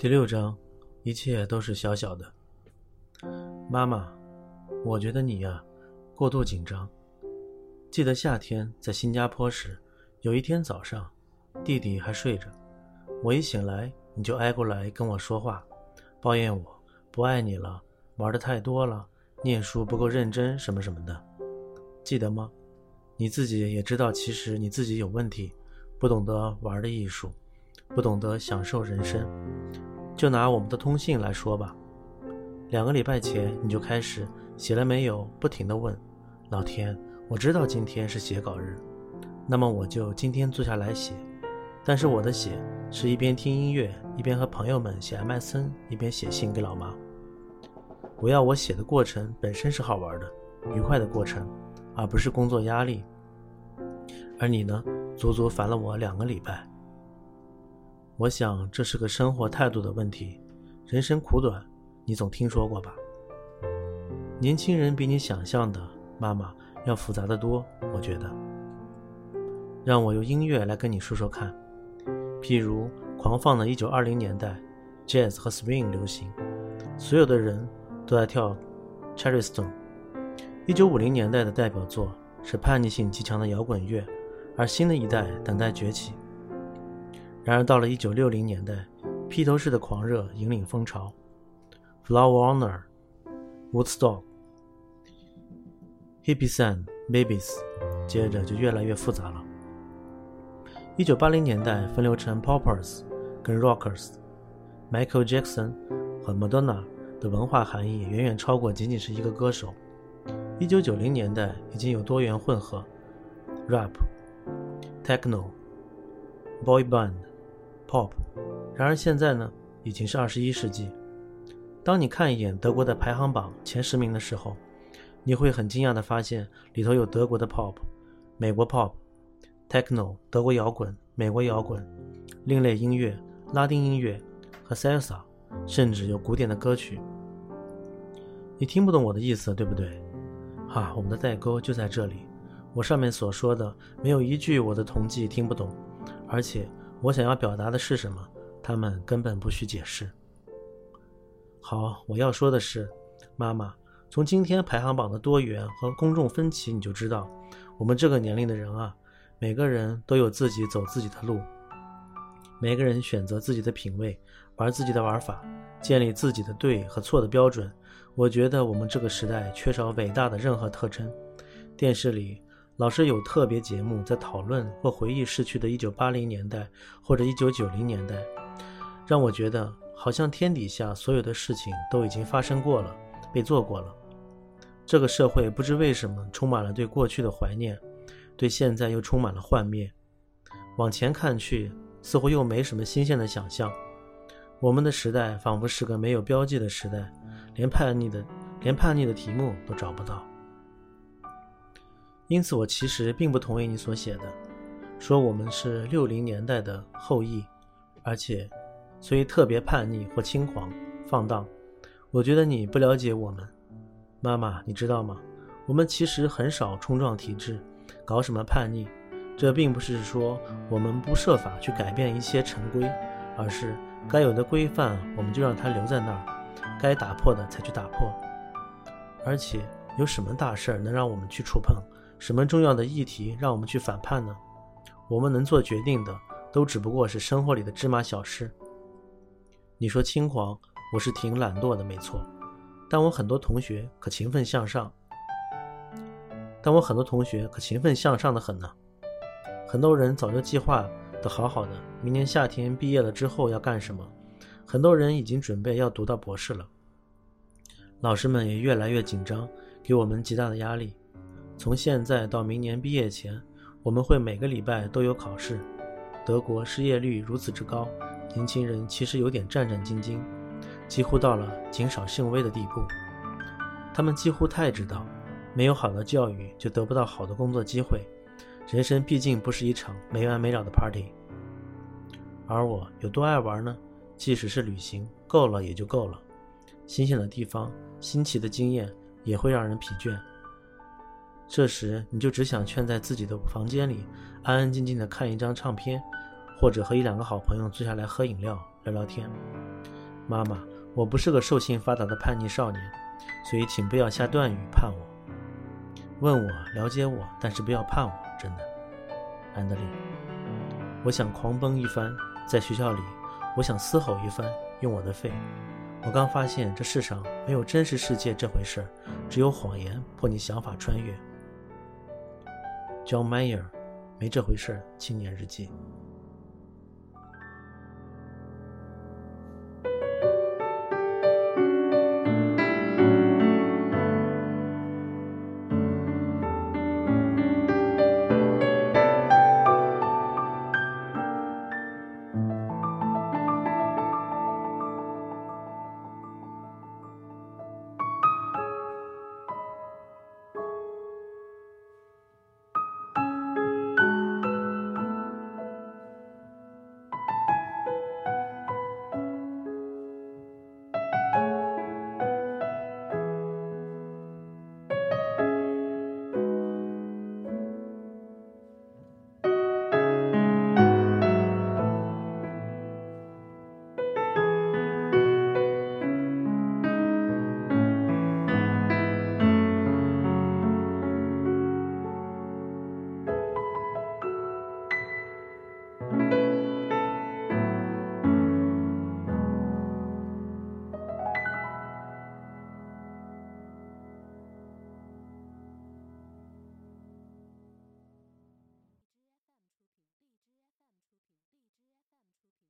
第六章，一切都是小小的。妈妈，我觉得你呀，过度紧张。记得夏天在新加坡时，有一天早上，弟弟还睡着，我一醒来，你就挨过来跟我说话，抱怨我不爱你了，玩的太多了，念书不够认真，什么什么的，记得吗？你自己也知道，其实你自己有问题，不懂得玩的艺术，不懂得享受人生。就拿我们的通信来说吧，两个礼拜前你就开始写了没有？不停的问，老天，我知道今天是写稿日，那么我就今天坐下来写。但是我的写是一边听音乐，一边和朋友们写 MSN，一边写信给老妈。我要我写的过程本身是好玩的、愉快的过程，而不是工作压力。而你呢，足足烦了我两个礼拜。我想这是个生活态度的问题。人生苦短，你总听说过吧？年轻人比你想象的，妈妈要复杂的多。我觉得，让我用音乐来跟你说说看。譬如狂放的1920年代，Jazz 和 Swing 流行，所有的人都在跳 Charleston。1950年代的代表作是叛逆性极强的摇滚乐，而新的一代等待崛起。然而，到了1960年代，披头士的狂热引领风潮，Flower Honor、Woodstock、Hippies and Babies，接着就越来越复杂了。1980年代分流成 Poppers 跟 Rockers，Michael Jackson 和 Madonna 的文化含义远远超过仅仅是一个歌手。1990年代已经有多元混合，Rap、Techno、Boy Band。Pop，然而现在呢，已经是二十一世纪。当你看一眼德国的排行榜前十名的时候，你会很惊讶的发现，里头有德国的 Pop、美国 Pop、Techno、德国摇滚、美国摇滚、另类音乐、拉丁音乐和 Salsa，甚至有古典的歌曲。你听不懂我的意思，对不对？哈，我们的代沟就在这里。我上面所说的没有一句我的同济听不懂，而且。我想要表达的是什么？他们根本不需解释。好，我要说的是，妈妈，从今天排行榜的多元和公众分歧，你就知道，我们这个年龄的人啊，每个人都有自己走自己的路，每个人选择自己的品味，玩自己的玩法，建立自己的对和错的标准。我觉得我们这个时代缺少伟大的任何特征。电视里。老是有特别节目在讨论或回忆逝去的1980年代或者1990年代，让我觉得好像天底下所有的事情都已经发生过了，被做过了。这个社会不知为什么充满了对过去的怀念，对现在又充满了幻灭。往前看去，似乎又没什么新鲜的想象。我们的时代仿佛是个没有标记的时代，连叛逆的连叛逆的题目都找不到。因此，我其实并不同意你所写的，说我们是六零年代的后裔，而且，所以特别叛逆或轻狂、放荡。我觉得你不了解我们，妈妈，你知道吗？我们其实很少冲撞体制，搞什么叛逆。这并不是说我们不设法去改变一些陈规，而是该有的规范我们就让它留在那儿，该打破的才去打破。而且，有什么大事儿能让我们去触碰？什么重要的议题让我们去反叛呢？我们能做决定的，都只不过是生活里的芝麻小事。你说轻狂，我是挺懒惰的，没错。但我很多同学可勤奋向上，但我很多同学可勤奋向上的很呢。很多人早就计划的好好的，明年夏天毕业了之后要干什么。很多人已经准备要读到博士了。老师们也越来越紧张，给我们极大的压力。从现在到明年毕业前，我们会每个礼拜都有考试。德国失业率如此之高，年轻人其实有点战战兢兢，几乎到了谨小慎微的地步。他们几乎太知道，没有好的教育就得不到好的工作机会。人生毕竟不是一场没完没了的 party。而我有多爱玩呢？即使是旅行，够了也就够了。新鲜的地方、新奇的经验也会让人疲倦。这时，你就只想圈在自己的房间里，安安静静的看一张唱片，或者和一两个好朋友坐下来喝饮料，聊聊天。妈妈，我不是个兽性发达的叛逆少年，所以请不要下断语判我。问我，了解我，但是不要判我，真的。安德烈，我想狂奔一番，在学校里，我想嘶吼一番，用我的肺。我刚发现这世上没有真实世界这回事儿，只有谎言迫你想法穿越。John Mayer，没这回事儿。青年日记。